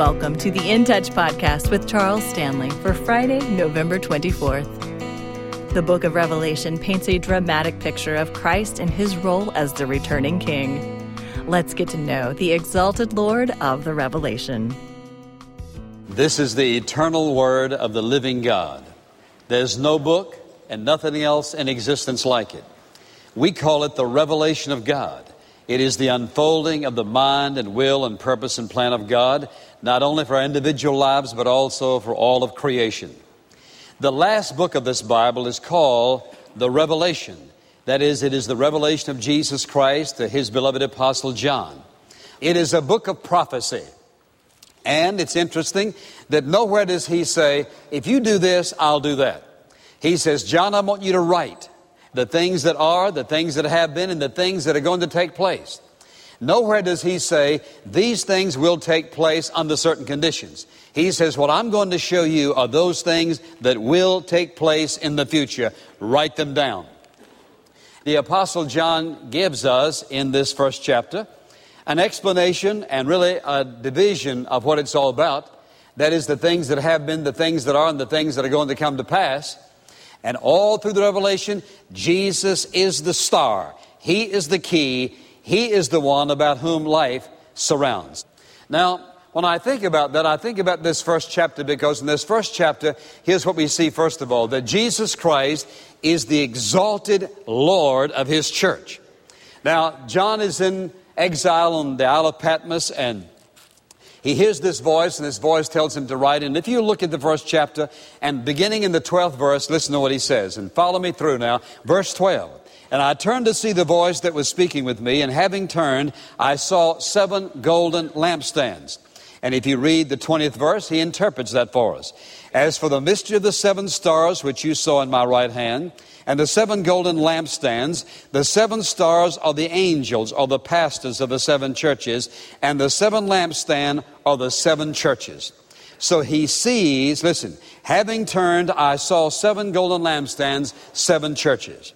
Welcome to the In Touch podcast with Charles Stanley for Friday, November 24th. The book of Revelation paints a dramatic picture of Christ and his role as the returning king. Let's get to know the exalted Lord of the Revelation. This is the eternal word of the living God. There's no book and nothing else in existence like it. We call it the revelation of God. It is the unfolding of the mind and will and purpose and plan of God, not only for our individual lives, but also for all of creation. The last book of this Bible is called the Revelation. That is, it is the revelation of Jesus Christ to his beloved apostle John. It is a book of prophecy. And it's interesting that nowhere does he say, if you do this, I'll do that. He says, John, I want you to write the things that are, the things that have been, and the things that are going to take place. Nowhere does he say these things will take place under certain conditions. He says, What I'm going to show you are those things that will take place in the future. Write them down. The Apostle John gives us in this first chapter an explanation and really a division of what it's all about. That is, the things that have been, the things that are, and the things that are going to come to pass. And all through the Revelation, Jesus is the star. He is the key. He is the one about whom life surrounds. Now, when I think about that, I think about this first chapter because in this first chapter, here's what we see first of all that Jesus Christ is the exalted Lord of His church. Now, John is in exile on the Isle of Patmos and he hears this voice, and this voice tells him to write. And if you look at the first chapter, and beginning in the 12th verse, listen to what he says, and follow me through now. Verse 12. And I turned to see the voice that was speaking with me, and having turned, I saw seven golden lampstands. And if you read the 20th verse, he interprets that for us. As for the mystery of the seven stars which you saw in my right hand, and the seven golden lampstands, the seven stars are the angels or the pastors of the seven churches, and the seven lampstand are the seven churches. So he sees, listen, having turned, I saw seven golden lampstands, seven churches.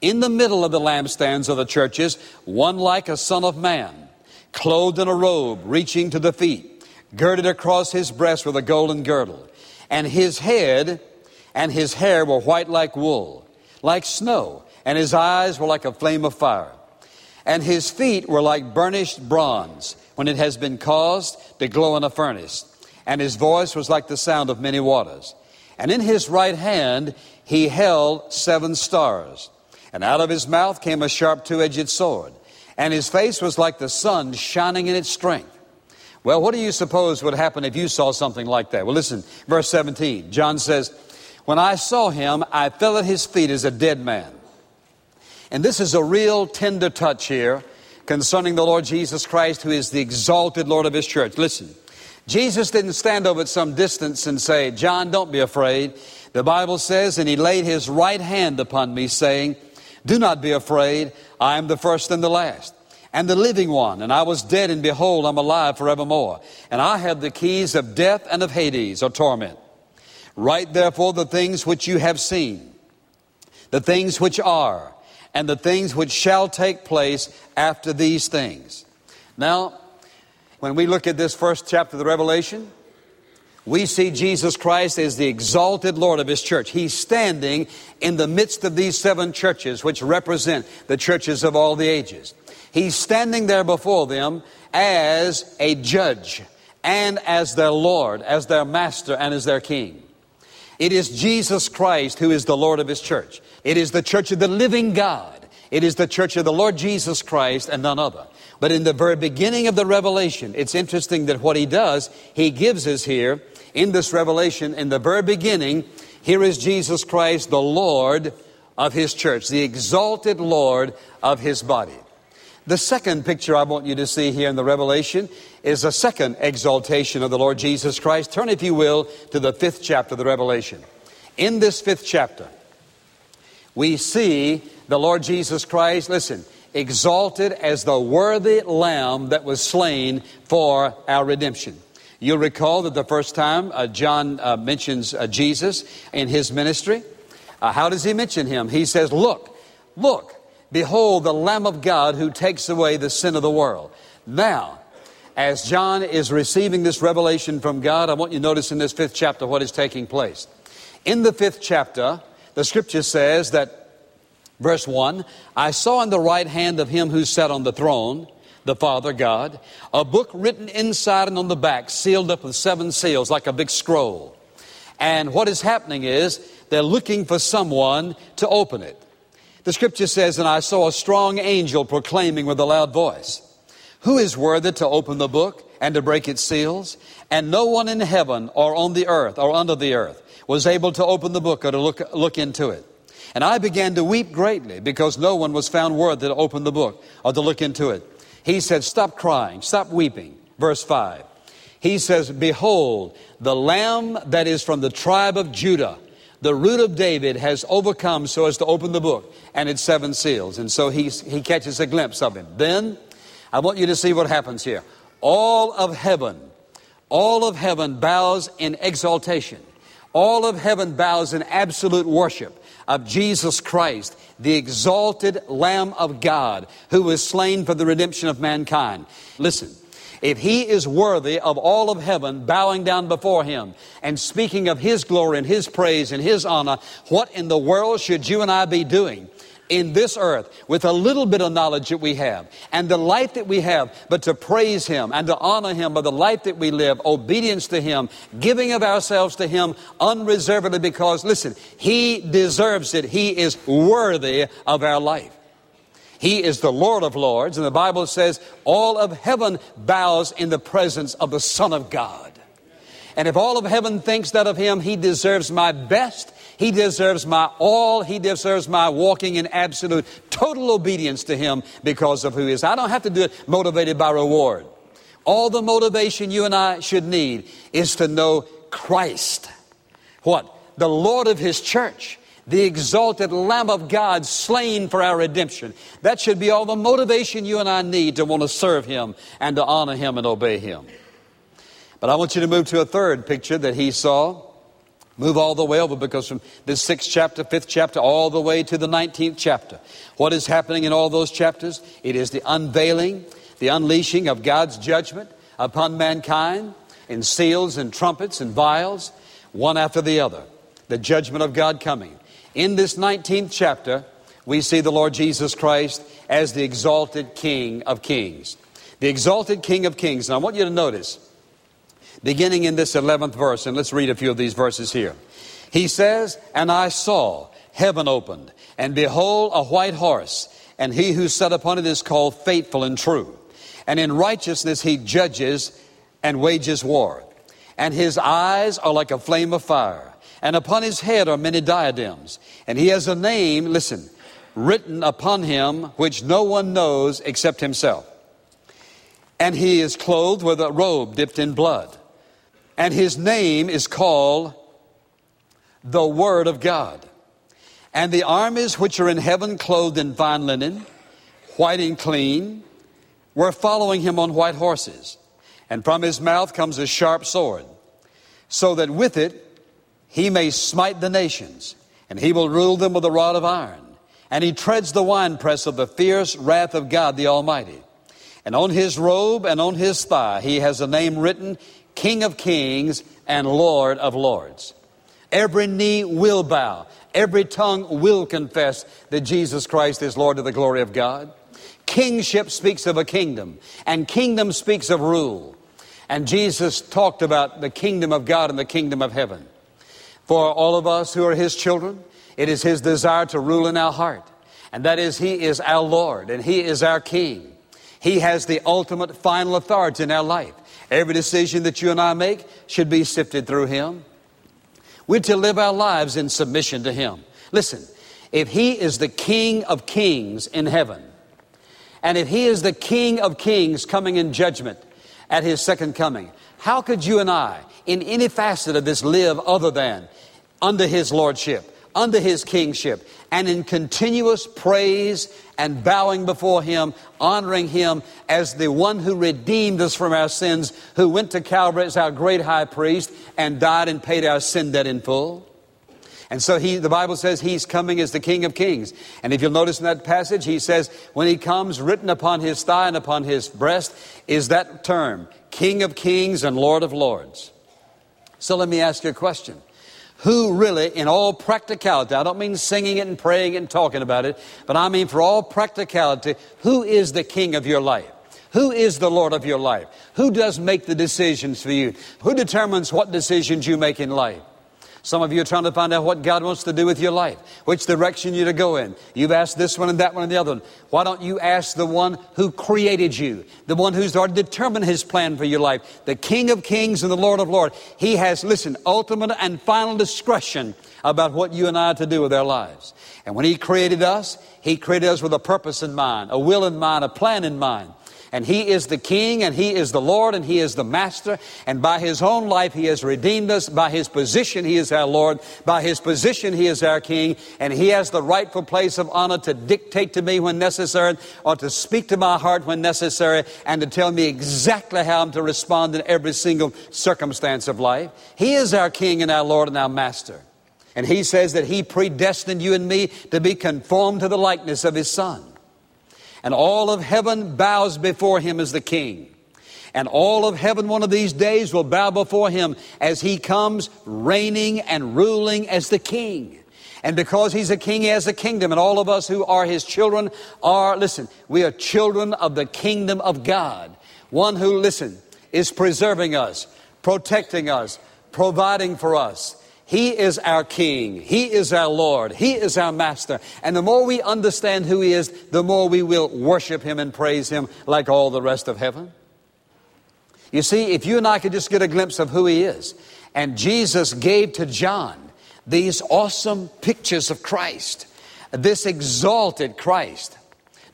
In the middle of the lampstands of the churches, one like a son of man, clothed in a robe reaching to the feet, girded across his breast with a golden girdle, and his head and his hair were white like wool, like snow, and his eyes were like a flame of fire. And his feet were like burnished bronze when it has been caused to glow in a furnace. And his voice was like the sound of many waters. And in his right hand he held seven stars. And out of his mouth came a sharp two edged sword. And his face was like the sun shining in its strength. Well, what do you suppose would happen if you saw something like that? Well, listen, verse 17. John says, when I saw him, I fell at his feet as a dead man. And this is a real tender touch here concerning the Lord Jesus Christ, who is the exalted Lord of his church. Listen, Jesus didn't stand over at some distance and say, John, don't be afraid. The Bible says, and he laid his right hand upon me, saying, Do not be afraid. I am the first and the last and the living one. And I was dead, and behold, I'm alive forevermore. And I have the keys of death and of Hades, or torment. Write therefore the things which you have seen, the things which are, and the things which shall take place after these things. Now, when we look at this first chapter of the Revelation, we see Jesus Christ as the exalted Lord of His church. He's standing in the midst of these seven churches, which represent the churches of all the ages. He's standing there before them as a judge and as their Lord, as their master, and as their king. It is Jesus Christ who is the Lord of His church. It is the church of the living God. It is the church of the Lord Jesus Christ and none other. But in the very beginning of the revelation, it's interesting that what He does, He gives us here in this revelation, in the very beginning, here is Jesus Christ, the Lord of His church, the exalted Lord of His body. The second picture I want you to see here in the Revelation is a second exaltation of the Lord Jesus Christ. Turn, if you will, to the fifth chapter of the Revelation. In this fifth chapter, we see the Lord Jesus Christ, listen, exalted as the worthy lamb that was slain for our redemption. You'll recall that the first time uh, John uh, mentions uh, Jesus in his ministry, uh, how does he mention him? He says, Look, look, Behold, the Lamb of God who takes away the sin of the world. Now, as John is receiving this revelation from God, I want you to notice in this fifth chapter what is taking place. In the fifth chapter, the scripture says that, verse 1 I saw in the right hand of him who sat on the throne, the Father God, a book written inside and on the back, sealed up with seven seals, like a big scroll. And what is happening is they're looking for someone to open it. The scripture says, And I saw a strong angel proclaiming with a loud voice, Who is worthy to open the book and to break its seals? And no one in heaven or on the earth or under the earth was able to open the book or to look, look into it. And I began to weep greatly because no one was found worthy to open the book or to look into it. He said, Stop crying, stop weeping. Verse 5. He says, Behold, the Lamb that is from the tribe of Judah, the root of David, has overcome so as to open the book and its seven seals. And so he, he catches a glimpse of him. Then, I want you to see what happens here. All of heaven, all of heaven bows in exaltation all of heaven bows in absolute worship of Jesus Christ, the exalted Lamb of God, who was slain for the redemption of mankind. Listen, if he is worthy of all of heaven bowing down before him and speaking of his glory and his praise and his honor, what in the world should you and I be doing in this earth with a little bit of knowledge that we have and the life that we have, but to praise Him and to honor Him by the life that we live, obedience to Him, giving of ourselves to Him unreservedly because, listen, He deserves it. He is worthy of our life. He is the Lord of Lords, and the Bible says all of heaven bows in the presence of the Son of God. And if all of heaven thinks that of Him, He deserves my best he deserves my all. He deserves my walking in absolute, total obedience to Him because of who He is. I don't have to do it motivated by reward. All the motivation you and I should need is to know Christ. What? The Lord of His church. The exalted Lamb of God slain for our redemption. That should be all the motivation you and I need to want to serve Him and to honor Him and obey Him. But I want you to move to a third picture that he saw. Move all the way over because from this sixth chapter, fifth chapter, all the way to the 19th chapter. What is happening in all those chapters? It is the unveiling, the unleashing of God's judgment upon mankind in seals and trumpets and vials, one after the other. The judgment of God coming. In this 19th chapter, we see the Lord Jesus Christ as the exalted King of Kings. The exalted King of Kings. And I want you to notice beginning in this 11th verse, and let's read a few of these verses here. He says, And I saw heaven opened, and behold, a white horse, and he who sat upon it is called faithful and true. And in righteousness he judges and wages war. And his eyes are like a flame of fire, and upon his head are many diadems. And he has a name, listen, written upon him which no one knows except himself. And he is clothed with a robe dipped in blood and his name is called the Word of God. And the armies which are in heaven, clothed in fine linen, white and clean, were following him on white horses. And from his mouth comes a sharp sword, so that with it he may smite the nations, and he will rule them with a rod of iron. And he treads the winepress of the fierce wrath of God the Almighty. And on his robe and on his thigh he has a name written King of kings and Lord of lords. Every knee will bow. Every tongue will confess that Jesus Christ is Lord to the glory of God. Kingship speaks of a kingdom, and kingdom speaks of rule. And Jesus talked about the kingdom of God and the kingdom of heaven. For all of us who are His children, it is His desire to rule in our heart. And that is, He is our Lord and He is our King. He has the ultimate final authority in our life. Every decision that you and I make should be sifted through Him. We're to live our lives in submission to Him. Listen, if He is the King of kings in heaven, and if He is the King of kings coming in judgment at His second coming, how could you and I, in any facet of this, live other than under His lordship? under his kingship and in continuous praise and bowing before him, honoring him as the one who redeemed us from our sins, who went to Calvary as our great high priest and died and paid our sin debt in full. And so he, the Bible says he's coming as the King of Kings. And if you'll notice in that passage, he says, when he comes, written upon his thigh and upon his breast is that term, King of Kings and Lord of Lords. So let me ask you a question. Who really, in all practicality, I don't mean singing it and praying it and talking about it, but I mean for all practicality, who is the King of your life? Who is the Lord of your life? Who does make the decisions for you? Who determines what decisions you make in life? Some of you are trying to find out what God wants to do with your life, which direction you're to go in. You've asked this one and that one and the other one. Why don't you ask the one who created you, the one who's already determined his plan for your life, the King of kings and the Lord of lords? He has, listen, ultimate and final discretion about what you and I are to do with our lives. And when he created us, he created us with a purpose in mind, a will in mind, a plan in mind and He is the King, and He is the Lord, and He is the Master, and by His own life He has redeemed us. By His position He is our Lord. By His position He is our King, and He has the rightful place of honor to dictate to me when necessary, or to speak to my heart when necessary, and to tell me exactly how I'm to respond in every single circumstance of life. He is our King and our Lord and our Master. And He says that He predestined you and me to be conformed to the likeness of His Son and all of heaven bows before him as the king. And all of heaven one of these days will bow before him as he comes reigning and ruling as the king. And because he's a king, he has a kingdom. And all of us who are his children are, listen, we are children of the kingdom of God. One who, listen, is preserving us, protecting us, providing for us, he is our King. He is our Lord. He is our Master. And the more we understand who He is, the more we will worship Him and praise Him like all the rest of heaven. You see, if you and I could just get a glimpse of who He is, and Jesus gave to John these awesome pictures of Christ, this exalted Christ,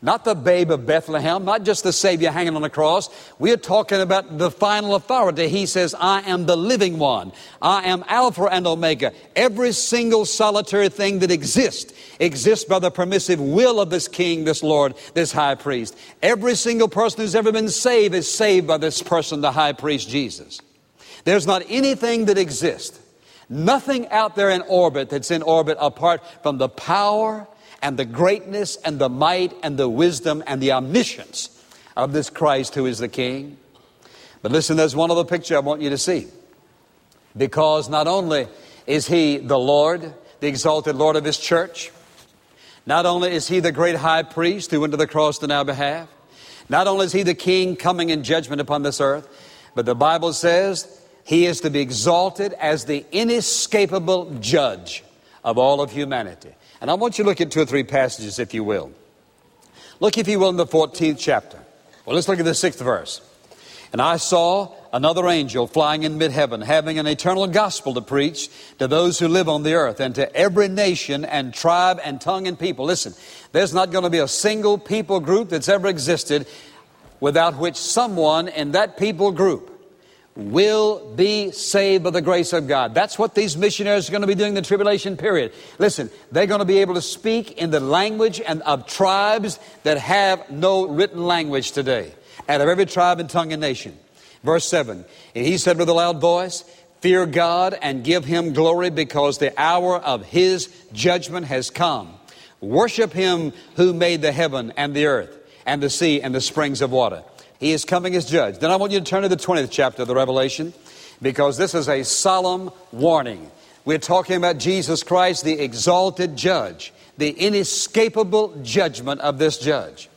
not the babe of Bethlehem, not just the Savior hanging on the cross. We're talking about the final authority. He says, I am the living one. I am Alpha and Omega. Every single solitary thing that exists exists by the permissive will of this King, this Lord, this High Priest. Every single person who's ever been saved is saved by this person, the High Priest Jesus. There's not anything that exists, nothing out there in orbit that's in orbit apart from the power and the greatness and the might and the wisdom and the omniscience of this Christ who is the King. But listen, there's one other picture I want you to see. Because not only is He the Lord, the exalted Lord of His church, not only is He the great high priest who went to the cross on our behalf, not only is He the King coming in judgment upon this earth, but the Bible says He is to be exalted as the inescapable judge of all of humanity. And I want you to look at two or three passages, if you will. Look, if you will, in the 14th chapter. Well, let's look at the sixth verse. And I saw another angel flying in mid heaven, having an eternal gospel to preach to those who live on the earth and to every nation and tribe and tongue and people. Listen, there's not going to be a single people group that's ever existed without which someone in that people group will be saved by the grace of God. That's what these missionaries are going to be doing in the tribulation period. Listen, they're going to be able to speak in the language and of tribes that have no written language today, out of every tribe and tongue and nation. Verse 7 And he said with a loud voice, Fear God and give him glory because the hour of his judgment has come. Worship him who made the heaven and the earth and the sea and the springs of water. He is coming as judge. Then I want you to turn to the 20th chapter of the Revelation because this is a solemn warning. We're talking about Jesus Christ, the exalted judge, the inescapable judgment of this judge.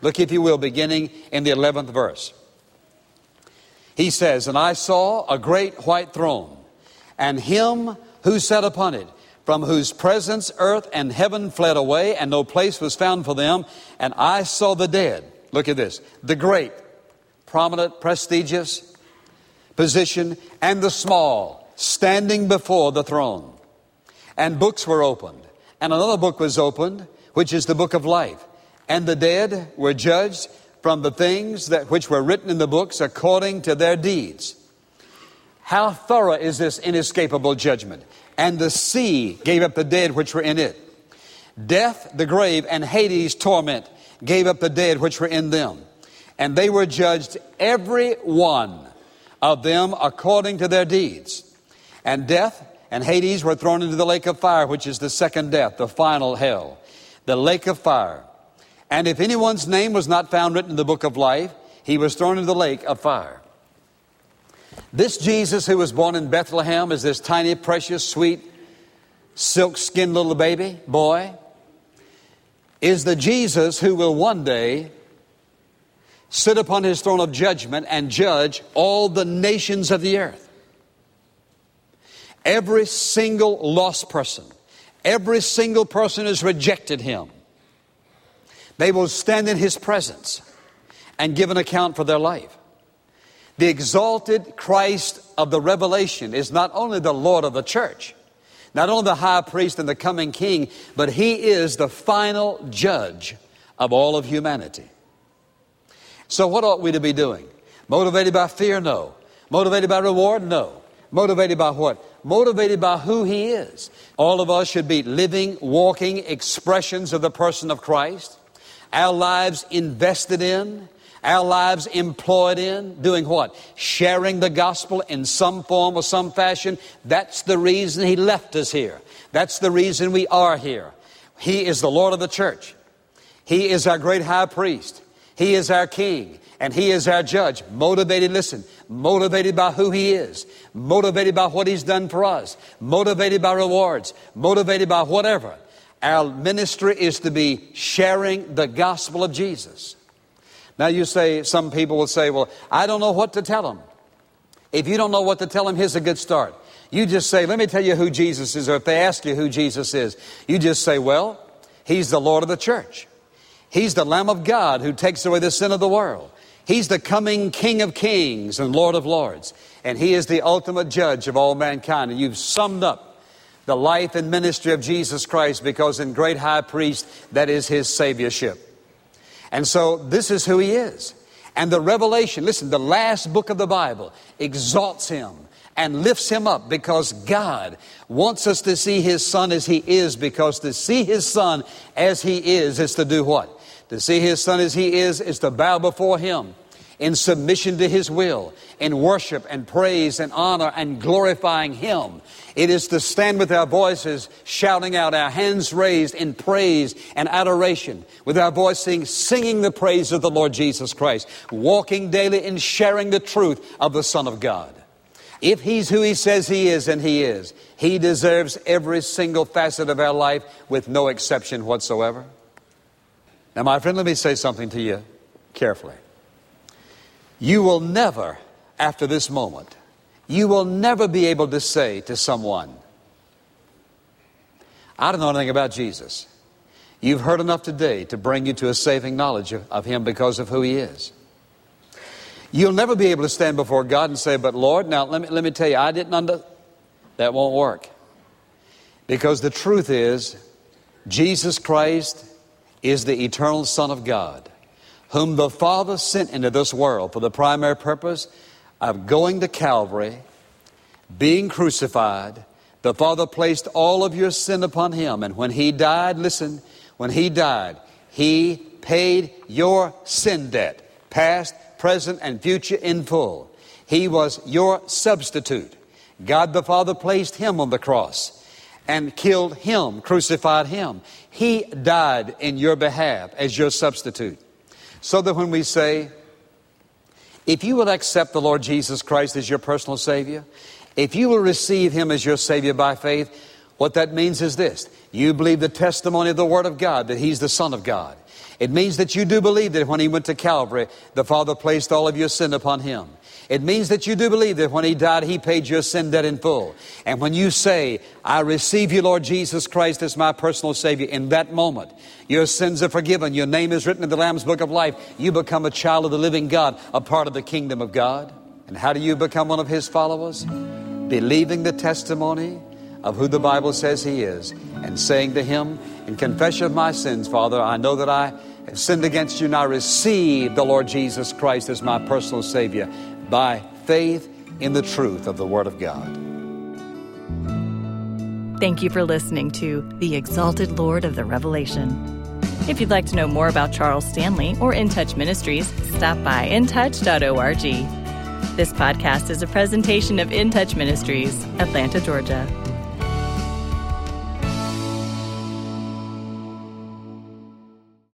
Look, if you will, beginning in the 11th verse. He says, And I saw a great white throne, and him who sat upon it, from whose presence earth and heaven fled away, and no place was found for them. And I saw the dead. Look at this the great, prominent, prestigious position, and the small, standing before the throne. And books were opened. And another book was opened, which is the book of life. And the dead were judged from the things that which were written in the books according to their deeds. How thorough is this inescapable judgment? And the sea gave up the dead which were in it. Death, the grave, and Hades torment gave up the dead which were in them and they were judged every one of them according to their deeds. And death and Hades were thrown into the lake of fire, which is the second death, the final hell, the lake of fire. And if anyone's name was not found written in the book of life, he was thrown into the lake of fire. This Jesus who was born in Bethlehem is this tiny, precious, sweet, silk skinned little baby boy, is the Jesus who will one day sit upon his throne of judgment and judge all the nations of the earth. Every single lost person, every single person has rejected him. They will stand in his presence and give an account for their life. The exalted Christ of the revelation is not only the Lord of the church, not only the high priest and the coming king, but he is the final judge of all of humanity. So, what ought we to be doing? Motivated by fear? No. Motivated by reward? No. Motivated by what? Motivated by who He is. All of us should be living, walking expressions of the person of Christ. Our lives invested in, our lives employed in, doing what? Sharing the gospel in some form or some fashion. That's the reason He left us here. That's the reason we are here. He is the Lord of the church. He is our great high priest. He is our king and He is our judge. Motivated, listen, motivated by who He is, motivated by what He's done for us, motivated by rewards, motivated by whatever. Our ministry is to be sharing the gospel of Jesus. Now, you say, some people will say, well, I don't know what to tell them. If you don't know what to tell them, here's a good start. You just say, let me tell you who Jesus is, or if they ask you who Jesus is, you just say, well, He's the Lord of the church. He's the Lamb of God who takes away the sin of the world. He's the coming King of kings and Lord of lords. And He is the ultimate judge of all mankind. And you've summed up the life and ministry of Jesus Christ because in great high priest, that is His saviorship. And so this is who He is. And the revelation, listen, the last book of the Bible exalts Him and lifts him up because God wants us to see his son as he is because to see his son as he is is to do what? To see his son as he is is to bow before him in submission to his will, in worship and praise and honor and glorifying him. It is to stand with our voices shouting out, our hands raised in praise and adoration, with our voices singing the praise of the Lord Jesus Christ, walking daily in sharing the truth of the Son of God. If he's who he says he is, and he is, he deserves every single facet of our life with no exception whatsoever. Now, my friend, let me say something to you carefully. You will never, after this moment, you will never be able to say to someone, I don't know anything about Jesus. You've heard enough today to bring you to a saving knowledge of, of Him because of who He is. You'll never be able to stand before God and say, But Lord, now let me, let me tell you, I didn't under. That won't work. Because the truth is, Jesus Christ is the eternal Son of God, whom the Father sent into this world for the primary purpose of going to Calvary, being crucified. The Father placed all of your sin upon Him. And when He died, listen, when He died, He paid your sin debt, past, present, and future in full. He was your substitute. God the Father placed Him on the cross and killed Him, crucified Him. He died in your behalf as your substitute. So that when we say, if you will accept the Lord Jesus Christ as your personal Savior, if you will receive Him as your Savior by faith, what that means is this you believe the testimony of the Word of God that He's the Son of God. It means that you do believe that when He went to Calvary, the Father placed all of your sin upon Him. It means that you do believe that when He died, He paid your sin debt in full. And when you say, I receive you, Lord Jesus Christ, as my personal Savior, in that moment, your sins are forgiven. Your name is written in the Lamb's Book of Life. You become a child of the living God, a part of the kingdom of God. And how do you become one of His followers? Believing the testimony of who the Bible says He is and saying to Him, in confession of my sins, Father, I know that I have sinned against you and I receive the Lord Jesus Christ as my personal Savior by faith in the truth of the Word of God. Thank you for listening to The Exalted Lord of the Revelation. If you'd like to know more about Charles Stanley or In Touch Ministries, stop by intouch.org. This podcast is a presentation of In Touch Ministries, Atlanta, Georgia.